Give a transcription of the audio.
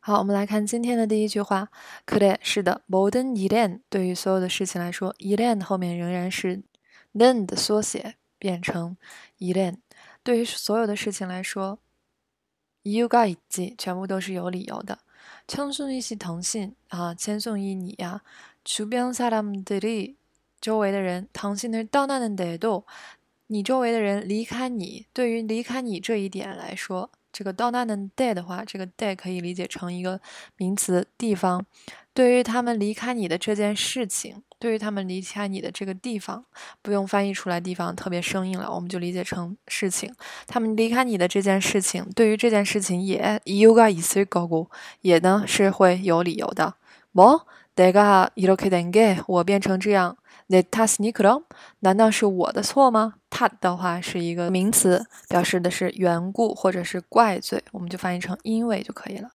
好，我们来看今天的第一句话。그래是的，모든일엔对于所有的事情来说，일엔后面仍然是 는的缩写，变成일 엔。 对于所有的事情来说，이유가있 지， 全部都是有理由的。청순이시腾信啊，千颂伊你呀，주변사람들 이， 周围的人，당신을떠나는데 도， 你周围的人离开你对于离开你这一点来说这个到那的 day 的话这个 day 可以理解成一个名词地方。对于他们离开你的这件事情对于他们离开你的这个地方不用翻译出来地方特别生硬了我们就理解成事情。他们离开你的这件事情对于这件事情也 yoga is go 也呢是会有理由的뭐내가이렇게된 게， 我变成这样。내탓이니그럼难道是我的错吗？탓的话是一个名词，表示的是缘故或者是怪罪，我们就翻译成因为就可以了。